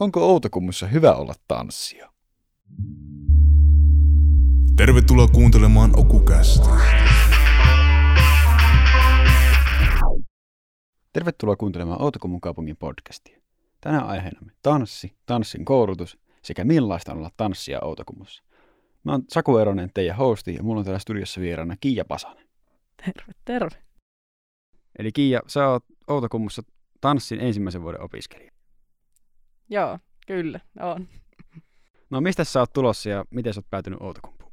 Onko Outokummussa hyvä olla tanssia? Tervetuloa kuuntelemaan Okukästä. Tervetuloa kuuntelemaan Outokummun kaupungin podcastia. Tänään aiheenamme tanssi, tanssin koulutus sekä millaista on olla tanssia Outokummussa. Mä oon Saku Eronen, teidän hosti, ja mulla on täällä studiossa vieraana Kiia Pasanen. Terve, terve. Eli Kiia, sä oot Outokummussa tanssin ensimmäisen vuoden opiskelija. Joo, kyllä, on. No mistä sä oot tulossa ja miten sä oot päätynyt Outokumpuun?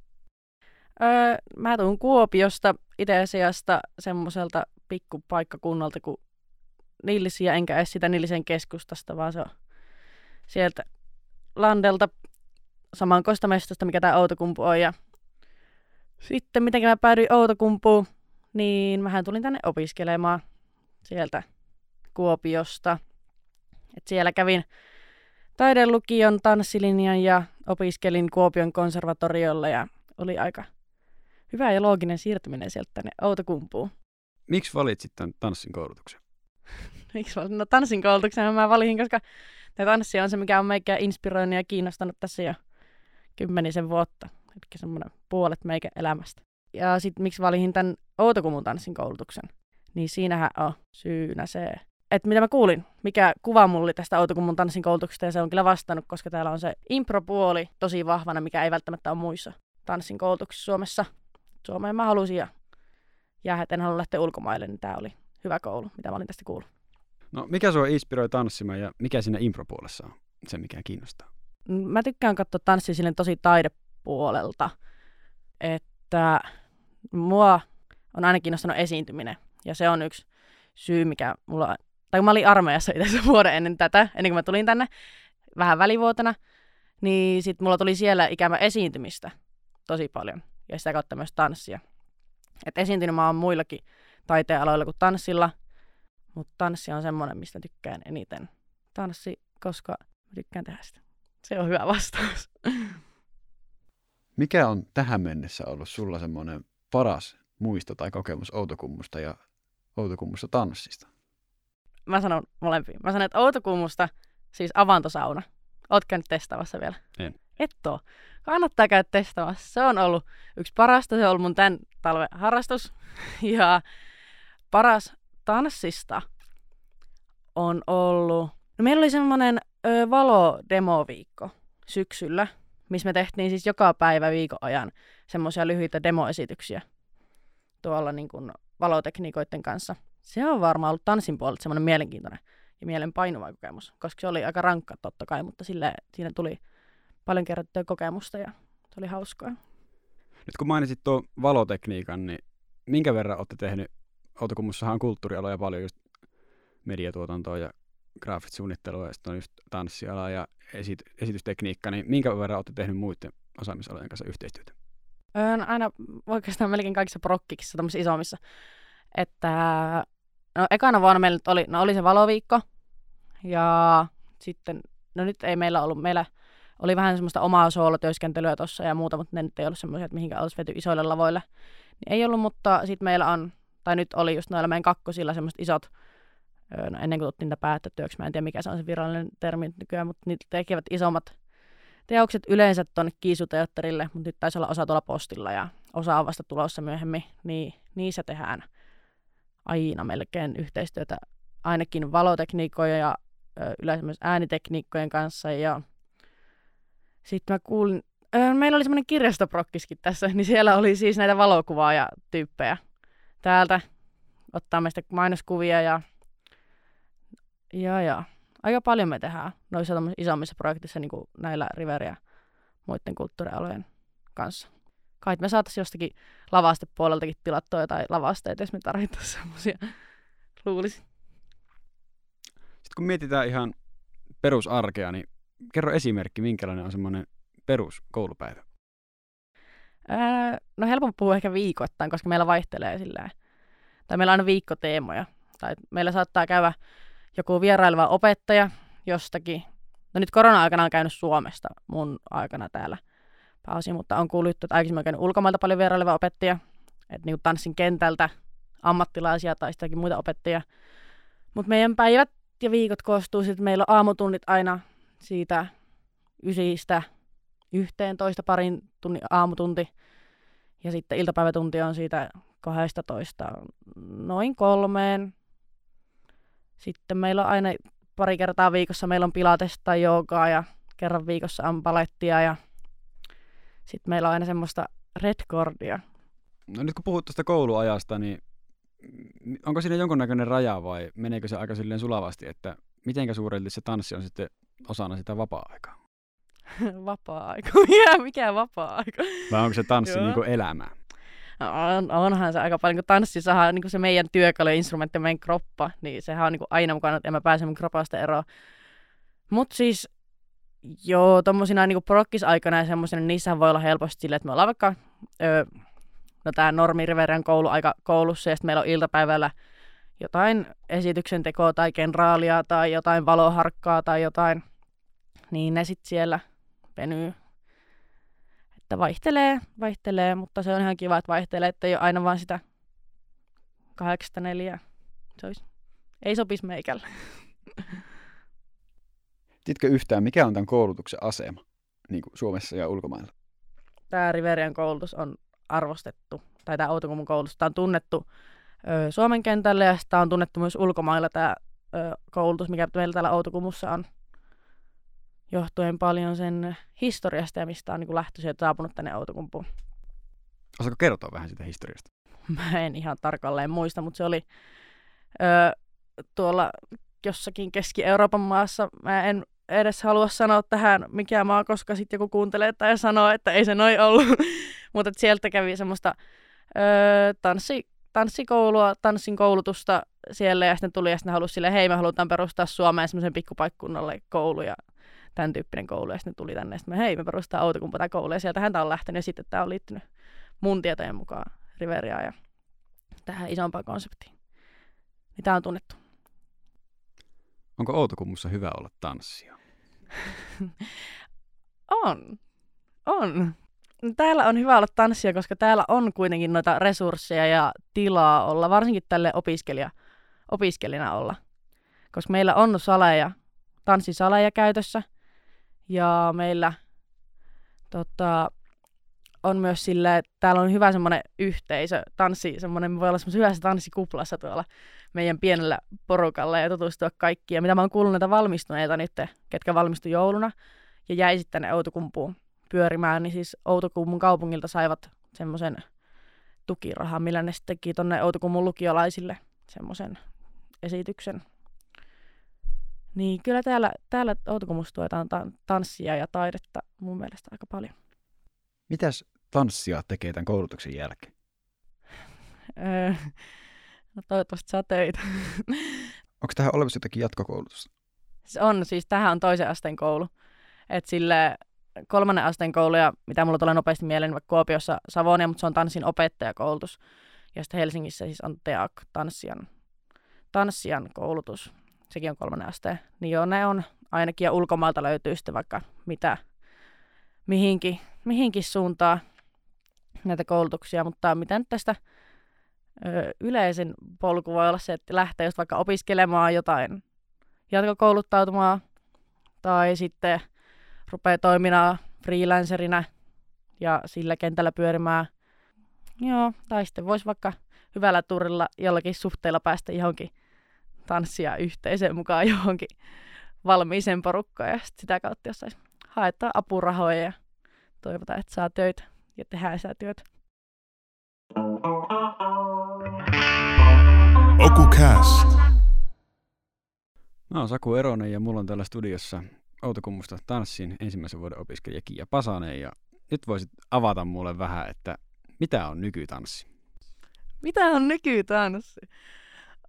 Öö, mä tuun Kuopiosta itse asiassa semmoiselta pikkupaikkakunnalta kuin Nillisiä, enkä edes sitä Nillisen keskustasta, vaan se on sieltä Landelta samankoista mestasta, mikä tämä Outokumpu on. Ja sitten miten mä päädyin Outokumpuun, niin mähän tulin tänne opiskelemaan sieltä Kuopiosta. Et siellä kävin taidelukion tanssilinjan ja opiskelin Kuopion konservatoriolla ja oli aika hyvä ja looginen siirtyminen sieltä tänne Outokumpuun. Miksi valitsit tämän tanssin koulutuksen? Miksi valitsin? No tanssin koulutuksen mä valitin, koska tämä tanssi on se, mikä on meikä inspiroinut ja kiinnostanut tässä jo kymmenisen vuotta. Eli semmoinen puolet meikä elämästä. Ja sitten miksi valitin tämän Outokumun tanssin koulutuksen? Niin siinähän on syynä se, että mitä mä kuulin, mikä kuva mulla oli tästä Outokummun tanssin koulutuksesta, ja se on kyllä vastannut, koska täällä on se impropuoli tosi vahvana, mikä ei välttämättä ole muissa tanssin koulutuksissa Suomessa. Suomeen mä halusin ja jäädä, en halua lähteä ulkomaille, niin tämä oli hyvä koulu, mitä mä olin tästä kuullut. No mikä sua inspiroi tanssimaan ja mikä siinä impropuolessa on se, mikä kiinnostaa? Mä tykkään katsoa tanssia silleen tosi taidepuolelta, että mua on aina kiinnostanut esiintyminen. Ja se on yksi syy, mikä mulla tai kun mä olin armeijassa itse vuoden ennen tätä, ennen kuin mä tulin tänne vähän välivuotena, niin sitten mulla tuli siellä ikävä esiintymistä tosi paljon ja sitä kautta myös tanssia. Et esiintynyt mä oon muillakin taiteenaloilla kuin tanssilla, mutta tanssi on semmoinen, mistä tykkään eniten. Tanssi, koska mä tykkään tehdä sitä. Se on hyvä vastaus. Mikä on tähän mennessä ollut sulla semmoinen paras muisto tai kokemus Outokummusta ja Outokummusta tanssista? Mä sanon molempia. Mä sanon, että Outokummusta, siis avantosauna. Oot käynyt testaamassa vielä? En. Et oo. Kannattaa käydä testaamassa. Se on ollut yksi parasta. Se on ollut mun tämän talven harrastus. Ja paras tanssista on ollut... No meillä oli semmoinen valo-demoviikko syksyllä, missä me tehtiin siis joka päivä viikon ajan semmoisia lyhyitä demoesityksiä tuolla niin kuin valotekniikoiden kanssa. Se on varmaan ollut tanssin puolelta semmoinen mielenkiintoinen ja mielen painuva kokemus, koska se oli aika rankka totta kai, mutta sille, siinä tuli paljon kerrottua kokemusta ja se oli hauskaa. Nyt kun mainitsit tuon valotekniikan, niin minkä verran olette tehnyt, Outokummussahan on kulttuurialoja paljon, just mediatuotantoa ja graafista suunnittelua ja sitten on just tanssiala ja esit- esitystekniikka, niin minkä verran olette tehnyt muiden osaamisalojen kanssa yhteistyötä? Öö, no aina oikeastaan melkein kaikissa prokkikissa, tämmöisissä isommissa. Että no ekana vuonna meillä oli, no oli se valoviikko ja sitten, no nyt ei meillä ollut, meillä oli vähän semmoista omaa soolotyöskentelyä tuossa ja muuta, mutta ne nyt ei ollut semmoisia, että mihinkä olisi vety isoille lavoille. Niin ei ollut, mutta sitten meillä on, tai nyt oli just noilla meidän kakkosilla semmoiset isot, no ennen kuin tuttiin niitä päättötyöksi, mä en tiedä mikä se on se virallinen termi nykyään, mutta niitä tekevät isommat teokset yleensä tuonne kiisuteatterille, mutta nyt taisi olla osa tuolla postilla ja osa on vasta tulossa myöhemmin, niin niissä tehdään aina melkein yhteistyötä ainakin valotekniikkojen ja yleensä myös äänitekniikkojen kanssa. Ja sitten mä kuulin, meillä oli semmoinen kirjastoprokkiskin tässä, niin siellä oli siis näitä valokuvaaja-tyyppejä täältä ottaa meistä mainoskuvia ja, ja, ja aika paljon me tehdään noissa isommissa projekteissa niin kuin näillä River ja muiden kulttuurialojen kanssa. Kai me saataisiin jostakin lavastepuoleltakin tilattua jotain lavasteita, jos me tarvittaisiin semmoisia, luulisin. Sitten kun mietitään ihan perusarkea, niin kerro esimerkki, minkälainen on semmoinen peruskoulupäivä? Ää, no helpompi puhua ehkä viikoittain, koska meillä vaihtelee sillä Tai meillä on aina viikkoteemoja. Tai meillä saattaa käydä joku vieraileva opettaja jostakin. No nyt korona-aikana on käynyt Suomesta mun aikana täällä pääosin, mutta on kuullut, että aikaisemmin on ulkomailta paljon vieraileva opettaja, että niin tanssin kentältä ammattilaisia tai sitäkin muita opettajia. Mutta meidän päivät ja viikot koostuu sitten, meillä on aamutunnit aina siitä ysistä yhteen toista parin tunni, aamutunti. Ja sitten iltapäivätunti on siitä 12 noin kolmeen. Sitten meillä on aina pari kertaa viikossa meillä on pilatesta joogaa ja kerran viikossa on palettia ja sitten meillä on aina semmoista redcordia. No nyt kun puhut tuosta kouluajasta, niin onko siinä jonkunnäköinen raja vai meneekö se aika silleen sulavasti, että mitenkä suurelti se tanssi on sitten osana sitä vapaa-aikaa? vapaa-aika. Mikä, mikä vapaa-aika? Vai onko se tanssi niin kuin elämä? On, onhan se aika paljon, kun on niin se meidän työkalu ja instrumentti, meidän kroppa, niin sehän on niin aina mukana, että en mä pääse mun kropasta eroon. Mutta siis, joo, tommosina niin prokkisaikana ja semmosina, niin niissä voi olla helposti silleen, että me ollaan vaikka, ö, no tää normi Riverian koulu aika koulussa, ja sitten meillä on iltapäivällä jotain esityksen tekoa tai kenraalia tai jotain valoharkkaa tai jotain, niin ne sitten siellä venyy että vaihtelee, vaihtelee, mutta se on ihan kiva, että vaihtelee, että ei ole aina vaan sitä kahdeksasta neljää. Se olisi, ei sopisi meikällä. Tiedätkö yhtään, mikä on tämän koulutuksen asema niin kuin Suomessa ja ulkomailla? Tämä Riverian koulutus on arvostettu, tai tämä Outokummun koulutus, tämä on tunnettu ö, Suomen kentällä ja sitä on tunnettu myös ulkomailla tämä ö, koulutus, mikä meillä täällä Outokummussa on johtuen paljon sen historiasta ja mistä on niin lähtöisin ja saapunut tänne Outokumpuun. Osaatko kertoa vähän siitä historiasta? Mä en ihan tarkalleen muista, mutta se oli ö, tuolla jossakin Keski-Euroopan maassa. Mä en edes halua sanoa tähän mikä maa, koska sitten joku kuuntelee tai sanoo, että ei se noin ollut. mutta sieltä kävi semmoista ö, tanssi, tanssikoulua, tanssin koulutusta siellä ja sitten tuli ja sitten halusi silleen, hei me halutaan perustaa Suomeen semmoisen pikkupaikkunnalle koulu ja tämän tyyppinen koulu ja sitten tuli tänne ja sitten hei me perustaa Outokumpu tämä koulu ja sieltähän tämä on lähtenyt ja sitten tämä on liittynyt mun tietojen mukaan Riveriaan ja tähän isompaan konseptiin. Niin tämä on tunnettu. Onko Outokummussa hyvä olla tanssia? On. On. Täällä on hyvä olla tanssia, koska täällä on kuitenkin noita resursseja ja tilaa olla, varsinkin tälle opiskelija, opiskelijana olla. Koska meillä on saleja, tanssisaleja käytössä ja meillä tota, on myös sille, että täällä on hyvä semmoinen yhteisö, tanssi, semmoinen, me voi olla semmoisessa hyvässä tanssikuplassa tuolla meidän pienellä porukalla ja tutustua kaikkia. Mitä mä oon kuullut näitä valmistuneita nyt, ketkä valmistu jouluna ja jäi sitten tänne Outokumpuun pyörimään, niin siis Outokummun kaupungilta saivat semmoisen tukirahan, millä ne sitten teki tonne Outokummun lukiolaisille semmoisen esityksen. Niin kyllä täällä, täällä Outokummussa tuetaan ta- tanssia ja taidetta mun mielestä aika paljon. Mitäs tanssia tekee tämän koulutuksen jälkeen? Öö, no toivottavasti saa töitä. Onko tähän olemassa jotakin jatkokoulutusta? Se on, siis tähän on toisen asteen koulu. Et sille kolmannen asteen koulu, ja mitä mulla tulee nopeasti mieleen, vaikka Kuopiossa Savonia, mutta se on tanssin opettajakoulutus. Ja sitten Helsingissä siis on TEAK, tanssijan, tanssijan koulutus. Sekin on kolmannen asteen. Niin joo, ne on ainakin, ja ulkomailta löytyy sitten vaikka mitä, mihinkin, mihinkin suuntaan näitä koulutuksia, mutta mitä nyt tästä ö, yleisin polku voi olla se, että lähtee just vaikka opiskelemaan jotain jatkokouluttautumaan tai sitten rupeaa toimimaan freelancerina ja sillä kentällä pyörimään. Joo, tai sitten voisi vaikka hyvällä turilla jollakin suhteella päästä johonkin tanssia yhteiseen mukaan johonkin valmiiseen porukkaan ja sit sitä kautta jos sais haetaan apurahoja ja toivotaan, että saa töitä ja tehdään sitä työtä. OkuCast. Mä oon Saku Eronen ja mulla on täällä studiossa Outokummusta tanssin ensimmäisen vuoden opiskelija Kiia Pasanen ja nyt voisit avata mulle vähän, että mitä on nykytanssi? Mitä on nykytanssi?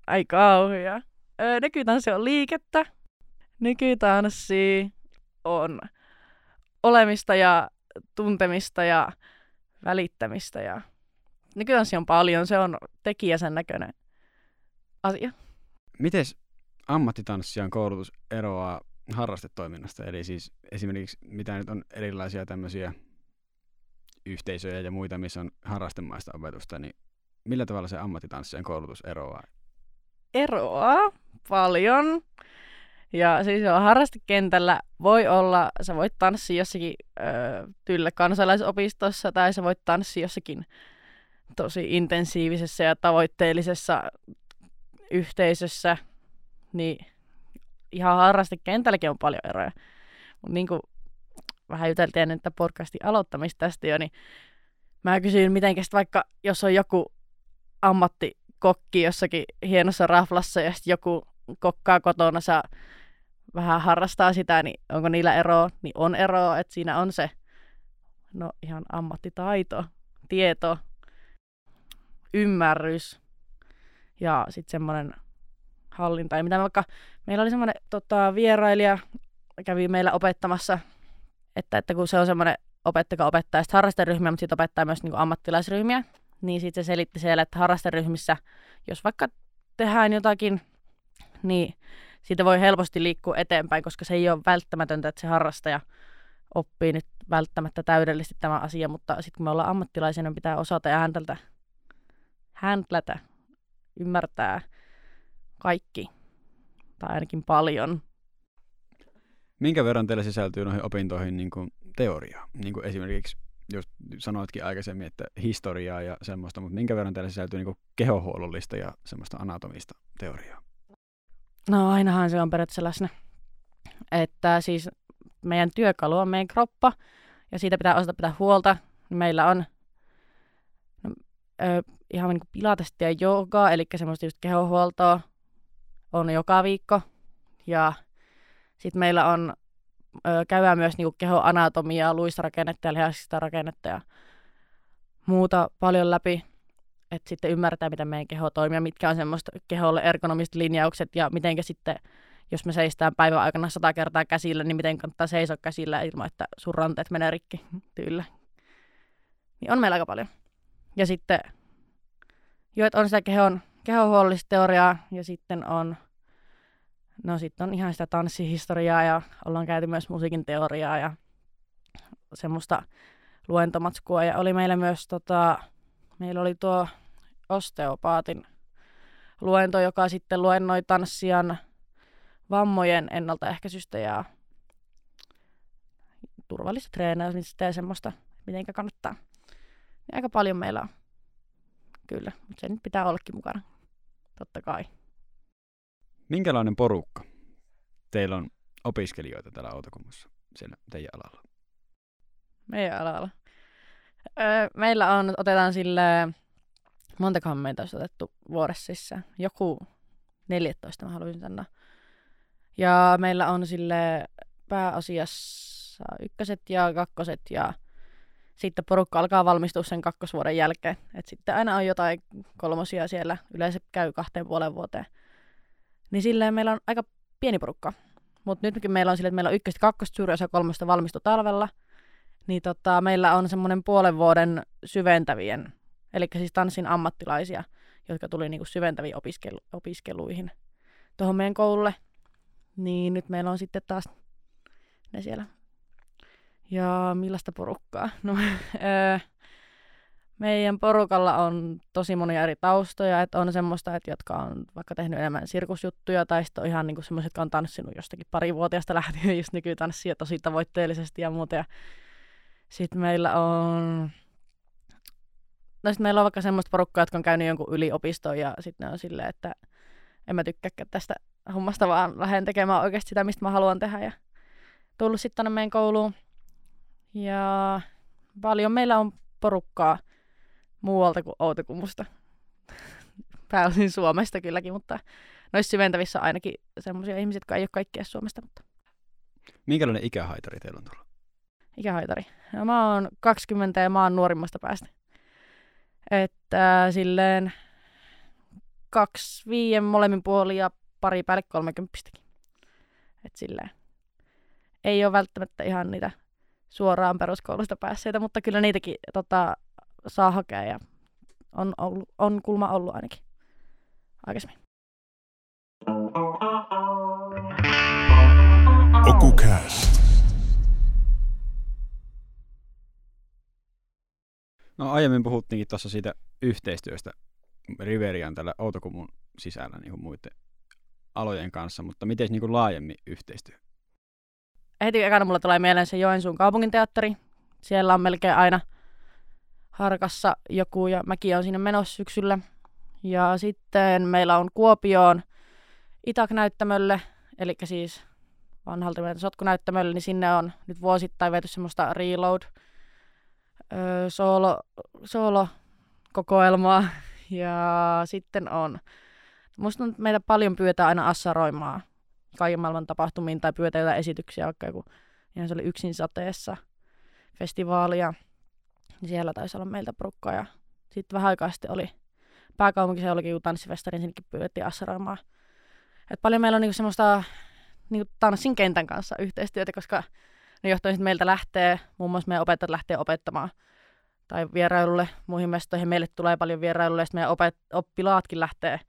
Ai kauhia. Öö, nykytanssi on liikettä. Nykytanssi on olemista ja tuntemista ja välittämistä. Ja... Nykytanssi on paljon, se on tekijä sen näköinen asia. Miten ammattitanssijan koulutus eroaa harrastetoiminnasta? Eli siis esimerkiksi mitä nyt on erilaisia tämmöisiä yhteisöjä ja muita, missä on harrastemaista opetusta, niin millä tavalla se ammattitanssijan koulutus eroaa? Eroaa paljon. Ja siis on harrastekentällä voi olla, sä voit tanssia jossakin ö, tyllä kansalaisopistossa tai sä voit tanssia jossakin tosi intensiivisessä ja tavoitteellisessa yhteisössä, niin ihan harrastekentälläkin on paljon eroja. Mutta niin kuin vähän juteltiin ennen podcastin aloittamista tästä jo, niin mä kysyin, miten vaikka, jos on joku ammattikokki jossakin hienossa raflassa ja sitten joku kokkaa kotona, saa vähän harrastaa sitä, niin onko niillä eroa? Niin on eroa, että siinä on se no ihan ammattitaito, tieto, ymmärrys ja sitten semmoinen hallinta. Ja mitä vaikka, meillä oli semmoinen tota, vierailija, kävi meillä opettamassa, että, että kun se on semmoinen opettaja, opettaa sitten harrasteryhmiä, mutta sitten opettaa myös niin ammattilaisryhmiä, niin sitten se selitti siellä, että harrasteryhmissä, jos vaikka tehdään jotakin, niin siitä voi helposti liikkua eteenpäin, koska se ei ole välttämätöntä, että se harrastaja oppii nyt välttämättä täydellisesti tämä asia, mutta sitten kun me ollaan ammattilaisia, niin pitää osata ja hänteltä, häntlätä, ymmärtää kaikki, tai ainakin paljon. Minkä verran teille sisältyy noihin opintoihin niin kuin teoriaa? Niin kuin esimerkiksi, jos sanoitkin aikaisemmin, että historiaa ja semmoista, mutta minkä verran teille sisältyy niin kuin kehohuollollista ja semmoista anatomista teoriaa? No ainahan se on periaatteessa läsnä. Että siis meidän työkalu on meidän kroppa ja siitä pitää osata pitää huolta. Meillä on no, ö, ihan niin kuin pilatestia ja joogaa, eli semmoista just kehohuoltoa on joka viikko. Ja sitten meillä on, ö, käydään myös niin kehoanatomiaa, luistarakennetta ja lihaksista rakennetta ja muuta paljon läpi että sitten ymmärtää, miten meidän keho toimii ja mitkä on semmoista keholle ergonomiset linjaukset ja miten sitten, jos me seistään päivän aikana sata kertaa käsillä, niin miten kannattaa seisoa käsillä ilman, että sun ranteet menee rikki tyyllä. Niin on meillä aika paljon. Ja sitten, jo, että on sitä kehon, kehohuollollista teoriaa ja sitten on, no sitten on ihan sitä tanssihistoriaa ja ollaan käyty myös musiikin teoriaa ja semmoista luentomatskua. Ja oli meillä myös tota, meillä oli tuo osteopaatin luento, joka sitten luennoi tanssijan vammojen ennaltaehkäisystä ja turvallista treenaamista ja semmoista, miten kannattaa. Niin aika paljon meillä on. Kyllä, mutta se nyt pitää ollakin mukana. Totta kai. Minkälainen porukka teillä on opiskelijoita täällä Outokummussa siellä teidän alalla? Meidän alalla. Öö, meillä on, otetaan sille montakohan meitä olisi otettu vuodessa sisään. Joku 14 mä haluaisin sanoa. Ja meillä on sille pääasiassa ykköset ja kakkoset ja sitten porukka alkaa valmistua sen kakkosvuoden jälkeen. Et sitten aina on jotain kolmosia siellä, yleensä käy kahteen puolen vuoteen. Niin silleen meillä on aika pieni porukka. Mutta nytkin meillä on sille, että meillä on ykköstä kakkosta, suuri osa kolmosta valmistu talvella. Niin tota, meillä on semmoinen puolen vuoden syventävien Eli siis tanssin ammattilaisia, jotka tuli niinku syventäviin opiskelu- opiskeluihin tuohon meidän koululle. Niin nyt meillä on sitten taas ne siellä. Ja millaista porukkaa? No, meidän porukalla on tosi monia eri taustoja, että on semmoista, että jotka on vaikka tehnyt enemmän sirkusjuttuja, tai sitten on ihan niinku semmoiset, jotka on tanssinut jostakin parivuotiaasta lähtien, just nykytanssia tosi tavoitteellisesti ja muuta. Sitten meillä on No sitten meillä on vaikka semmoista porukkaa, jotka on käynyt jonkun yliopistoon ja sitten ne on silleen, että en mä tykkääkään tästä hommasta, vaan lähden tekemään oikeasti sitä, mistä mä haluan tehdä. Ja tullut sitten tänne meidän kouluun. Ja paljon meillä on porukkaa muualta kuin Outokummusta. Pääosin Suomesta kylläkin, mutta noissa syventävissä on ainakin semmoisia ihmisiä, jotka ei ole kaikkia Suomesta. Mutta... Minkälainen ikähaitari teillä on tuolla? Ikähaitari? No, mä oon 20 ja mä oon nuorimmasta päästä. Että silleen kaksi viien molemmin puolin ja pari päälle kolmekymppistäkin. Että silleen ei ole välttämättä ihan niitä suoraan peruskoulusta päässeitä, mutta kyllä niitäkin tota, saa hakea ja on, ollut, on kulma ollut ainakin aikaisemmin. Okucast. No aiemmin puhuttiinkin tuossa siitä yhteistyöstä Riverian tällä Outokumun sisällä niin muiden alojen kanssa, mutta miten niin laajemmin yhteistyö? Heti ekana mulla tulee mieleen se Joensuun kaupunginteatteri. Siellä on melkein aina harkassa joku ja mäkin on siinä menossa syksyllä. Ja sitten meillä on Kuopioon Itak-näyttämölle, eli siis vanhalta sotkunäyttämölle, niin sinne on nyt vuosittain viety semmoista reload öö, solo, solo kokoelmaa. Ja sitten on, musta on, meitä paljon pyytää aina assaroimaan kaiken maailman tapahtumiin tai pyytää jotain esityksiä, vaikka joku, ihan se oli yksin sateessa festivaalia. Siellä taisi olla meiltä porukkaa sitten vähän aikaa sitten oli pääkaupunkiseudullakin joku tanssifestari, niin sinnekin pyydettiin assaroimaan. Et paljon meillä on niinku semmoista niinku tanssin kentän kanssa yhteistyötä, koska ne johtuen meiltä lähtee, muun muassa meidän opettajat lähtee opettamaan tai vierailulle muihin mestoihin. Meille tulee paljon vierailulle ja meidän opet- oppilaatkin lähtee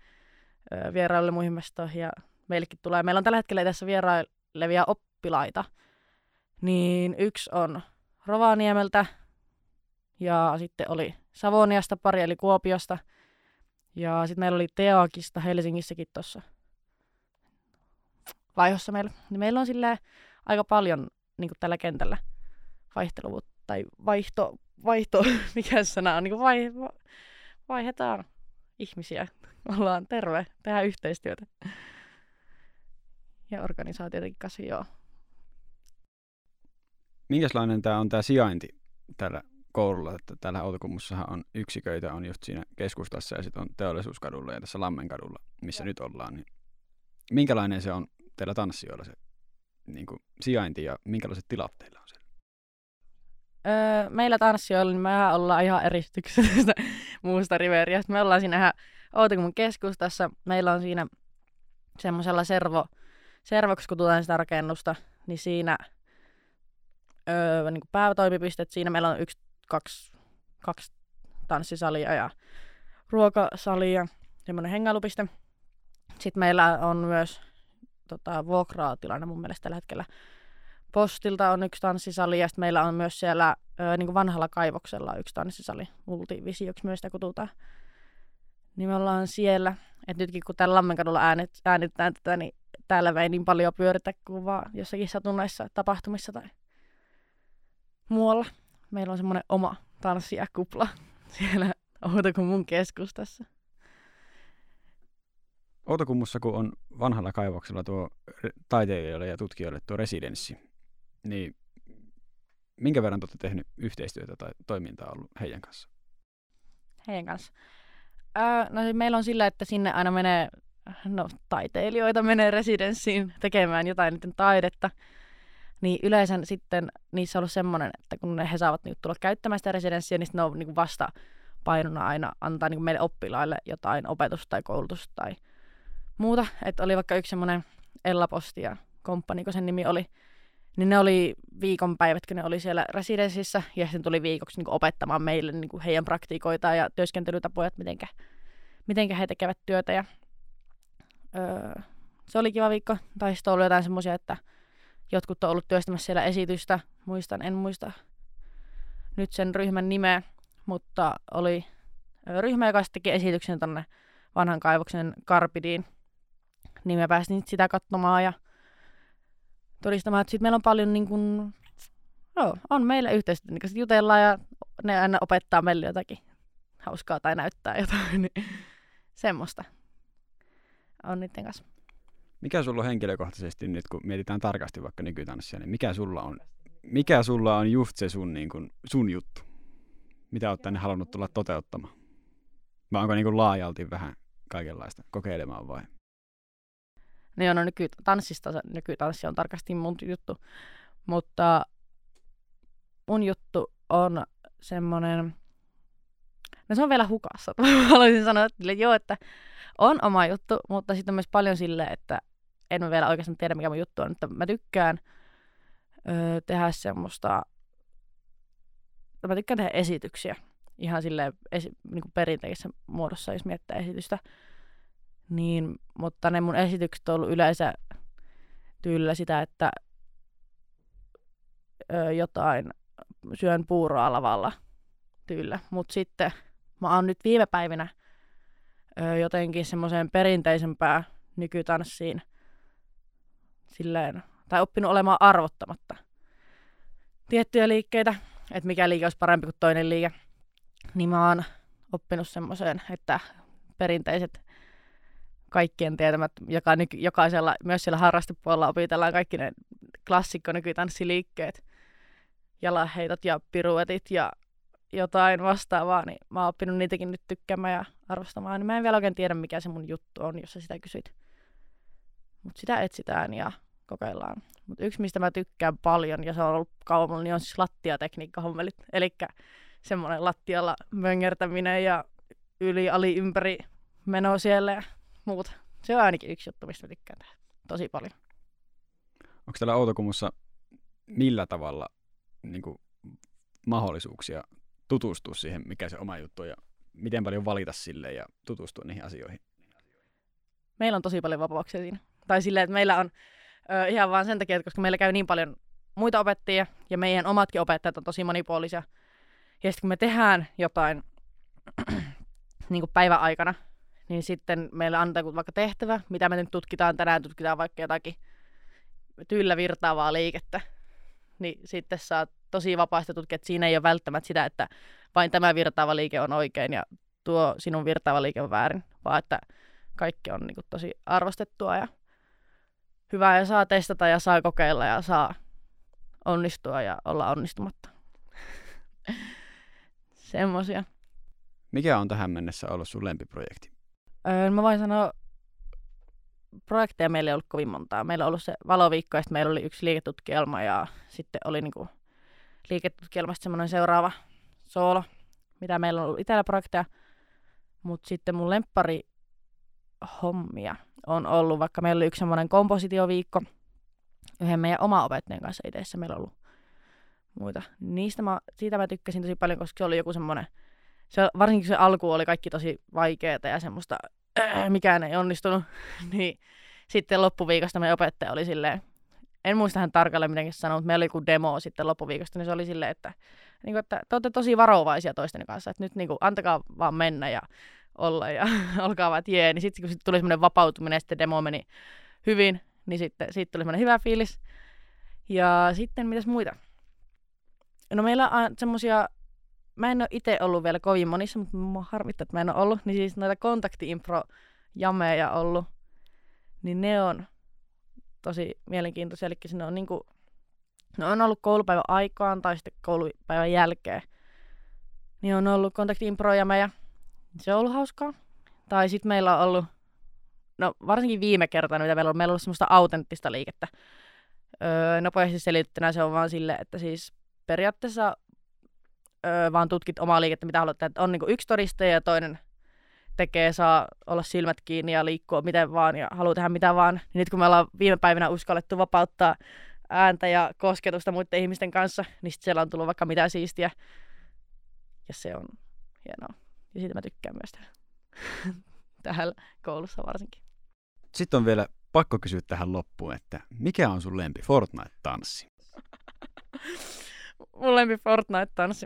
ö, vierailulle muihin mestoihin ja meillekin tulee. Meillä on tällä hetkellä tässä vierailevia oppilaita. Niin yksi on Rovaniemeltä ja sitten oli Savoniasta pari eli Kuopiosta. Ja sitten meillä oli Teakista Helsingissäkin tuossa vaihossa meillä. Niin meillä on silleen aika paljon niin kuin tällä kentällä vaihteluvuutta tai vaihto, vaihto, mikä sana on, niin kuin vai, vaihdetaan ihmisiä. Ollaan terve, tehdään yhteistyötä. Ja organisaatioidenkin kanssa, joo. Minkälainen tämä on tämä sijainti tällä koululla, että täällä Outokummussahan on yksiköitä, on just siinä keskustassa ja sitten on teollisuuskadulla ja tässä Lammenkadulla, missä ja. nyt ollaan. Niin minkälainen se on teillä tanssijoilla se niin kuin, sijainti ja minkälaiset tilat teillä on siellä? Öö, meillä tanssijoilla niin me ollaan ihan eristyksessä muusta riveriasta. Me ollaan siinä ihan Outokummun keskustassa. Meillä on siinä semmoisella servo, servoksi kutsutaan sitä rakennusta, niin siinä öö, niin päätoimipistet, siinä meillä on yksi, kaksi, kaksi tanssisalia ja ruokasalia, semmoinen hengailupiste. Sitten meillä on myös tota, vuokraa tilanne mun mielestä tällä hetkellä. Postilta on yksi tanssisali ja meillä on myös siellä ö, niin kuin vanhalla kaivoksella yksi tanssisali. Multivisioksi myös sitä kututaan. Niin me ollaan siellä. Että nytkin kun täällä Lammenkadulla äänet, äänitetään tätä, niin täällä ei niin paljon pyöritä kuin vaan jossakin satunnaissa tapahtumissa tai muualla. Meillä on semmoinen oma tanssijakupla siellä mun keskustassa. Outokummussa, kun on vanhalla kaivoksella tuo taiteilijoille ja tutkijoille tuo residenssi, niin minkä verran olette tehnyt yhteistyötä tai toimintaa ollut heidän kanssa? Heidän kanssa? Öö, no meillä on sillä, että sinne aina menee, no taiteilijoita menee residenssiin tekemään jotain niiden taidetta. Niin yleensä sitten niissä on ollut semmoinen, että kun he saavat niin tulla käyttämään sitä residenssiä, niin ne on niin vasta painona aina antaa niin meille oppilaille jotain opetusta tai koulutusta tai muuta. Että oli vaikka yksi semmoinen Ella Posti ja komppani, kun sen nimi oli. Niin ne oli viikonpäivät, kun ne oli siellä residenssissä ja sitten tuli viikoksi niin opettamaan meille niin heidän praktiikoita ja työskentelytapoja, että mitenkä, mitenkä he tekevät työtä. Ja, öö, se oli kiva viikko. Tai sitten oli jotain semmoisia, että jotkut on ollut työstämässä siellä esitystä. Muistan, en muista nyt sen ryhmän nimeä, mutta oli ryhmä, joka teki esityksen tonne vanhan kaivoksen Karpidiin niin me päästiin sitä katsomaan ja todistamaan, että sit meillä on paljon niin kuin, joo, on meillä yhteistyötä, niin sit jutellaan ja ne aina opettaa meille jotakin hauskaa tai näyttää jotain, niin semmoista on niiden kanssa. Mikä sulla on henkilökohtaisesti nyt, kun mietitään tarkasti vaikka nykytanssia, niin mikä sulla on, mikä sulla on just se sun, niin kuin, sun juttu? Mitä oot tänne halunnut tulla toteuttamaan? Vai onko niin kuin laajalti vähän kaikenlaista kokeilemaan vai? No joo, no nykytanssista, nykytanssi on tarkasti mun juttu. Mutta mun juttu on semmoinen, no se on vielä hukassa. Haluaisin sanoa, että joo, että on oma juttu, mutta sitten on myös paljon silleen, että en vielä oikeastaan tiedä, mikä mun juttu on. Että mä tykkään öö, tehdä semmoista, mä tykkään tehdä esityksiä ihan silleen esi- niin perinteisessä muodossa, jos miettää esitystä. Niin, mutta ne mun esitykset on ollut yleensä tyylillä sitä, että ö, jotain syön puuroa lavalla tyylillä. Mutta sitten mä oon nyt viime päivinä ö, jotenkin semmoiseen perinteisempää nykytanssiin silleen, tai oppinut olemaan arvottamatta tiettyjä liikkeitä, että mikä liike olisi parempi kuin toinen liike. Niin mä oon oppinut semmoiseen, että perinteiset kaikkien tietämät, joka, nyky, jokaisella, myös siellä harrastepuolella opitellaan kaikki ne klassikko nykytanssiliikkeet, jalaheitot ja piruetit ja jotain vastaavaa, niin mä oon oppinut niitäkin nyt tykkäämään ja arvostamaan. Niin mä en vielä oikein tiedä, mikä se mun juttu on, jos sä sitä kysyt. Mutta sitä etsitään ja kokeillaan. Mutta yksi, mistä mä tykkään paljon, ja se on ollut kauan, niin on siis lattiatekniikka-hommelit. Eli semmoinen lattialla möngertäminen ja yli, ali, ympäri meno siellä ja muuta. Se on ainakin yksi juttu, mistä mä tykkään tehdä tosi paljon. Onko täällä Outokummussa millä tavalla niin kuin, mahdollisuuksia tutustua siihen, mikä se oma juttu on ja miten paljon valita sille ja tutustua niihin asioihin? Meillä on tosi paljon vapauksia siinä. Tai silleen, että meillä on ö, ihan vaan sen takia, että koska meillä käy niin paljon muita opettajia ja meidän omatkin opettajat on tosi monipuolisia. Ja sitten kun me tehdään jotain niin kuin päivän aikana, niin sitten meillä annetaan vaikka tehtävä, mitä me nyt tutkitaan tänään, tutkitaan vaikka jotakin tyllä virtaavaa liikettä, niin sitten saa tosi vapaasti tutkia, että siinä ei ole välttämättä sitä, että vain tämä virtaava liike on oikein ja tuo sinun virtaava liike on väärin, vaan että kaikki on niin kuin, tosi arvostettua ja hyvää ja saa testata ja saa kokeilla ja saa onnistua ja olla onnistumatta. Semmoisia. Mikä on tähän mennessä ollut sun lempiprojekti? Öö, mä voin sanoa, projekteja meillä ei ollut kovin montaa. Meillä on ollut se valoviikko, ja meillä oli yksi liiketutkielma, ja sitten oli niinku liiketutkielmasta semmoinen seuraava soolo, mitä meillä on ollut itsellä projekteja. Mutta sitten mun lemppari hommia on ollut, vaikka meillä oli yksi semmoinen kompositioviikko yhden meidän oma opettajan kanssa ideessä meillä on ollut muita. Niistä mä, siitä mä tykkäsin tosi paljon, koska se oli joku semmoinen, se, varsinkin se alku oli kaikki tosi vaikeaa ja semmoista, äh, mikään ei onnistunut, niin sitten loppuviikosta meidän opettaja oli silleen, en muista hän tarkalleen miten sanoi, mutta meillä oli joku demo sitten loppuviikosta, niin se oli silleen, että, niin kuin, että te olette tosi varovaisia toisten kanssa, että nyt niin kuin, antakaa vaan mennä ja olla ja olkaa vaan, että jee, niin sitten kun sit tuli semmoinen vapautuminen ja sitten demo meni hyvin, niin sitten siitä tuli semmoinen hyvä fiilis. Ja sitten mitäs muita? No meillä on semmosia, mä en ole itse ollut vielä kovin monissa, mutta mä harmittaa, että mä en ole ollut, niin siis noita kontakti-impro-jameja ollut, niin ne on tosi mielenkiintoisia, eli sinne on niinku, ne on ollut koulupäivän aikaan tai sitten koulupäivän jälkeen. Niin on ollut kontakti-impro-jameja, se on ollut hauskaa. Tai sitten meillä on ollut, no varsinkin viime kertaa, mitä meillä on, meillä on ollut semmoista autenttista liikettä. Öö, nopeasti selittynä se on vaan sille, että siis periaatteessa öö, vaan tutkit omaa liikettä, mitä haluat että on niinku yksi todistaja ja toinen tekee, saa olla silmät kiinni ja liikkua miten vaan ja haluaa tehdä mitä vaan. Niin nyt kun me ollaan viime päivinä uskallettu vapauttaa ääntä ja kosketusta muiden ihmisten kanssa, niin sit siellä on tullut vaikka mitä siistiä. Ja se on hienoa. Ja siitä mä tykkään myös tehdä. Täällä koulussa varsinkin. Sitten on vielä pakko kysyä tähän loppuun, että mikä on sun lempi Fortnite-tanssi? Mun lempi Fortnite-tanssi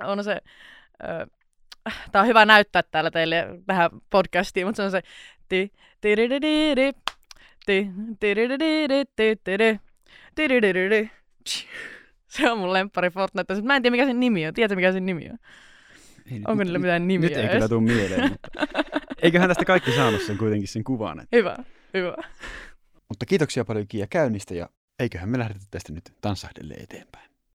on se... Ö, Tää on hyvä näyttää täällä teille tähän podcastiin, mutta se on se... Ti, ti, di, di, di, di, ti, ti, di, di, di, di, ti, ti, di, ti, di, di, di, di. Se on mun lemppari Fortnite. Mä en tiedä, mikä sen nimi on. Tiedätkö, mikä sen nimi on? Ei, Onko niillä mitään nimiä Nyt ei kyllä tule mieleen, mutta eiköhän tästä kaikki saanut sen kuitenkin sen kuvan. Että. Hyvä, hyvä. Mutta kiitoksia paljon Kiia käynnistä ja eiköhän me lähdetä tästä nyt tanssahdelle eteenpäin.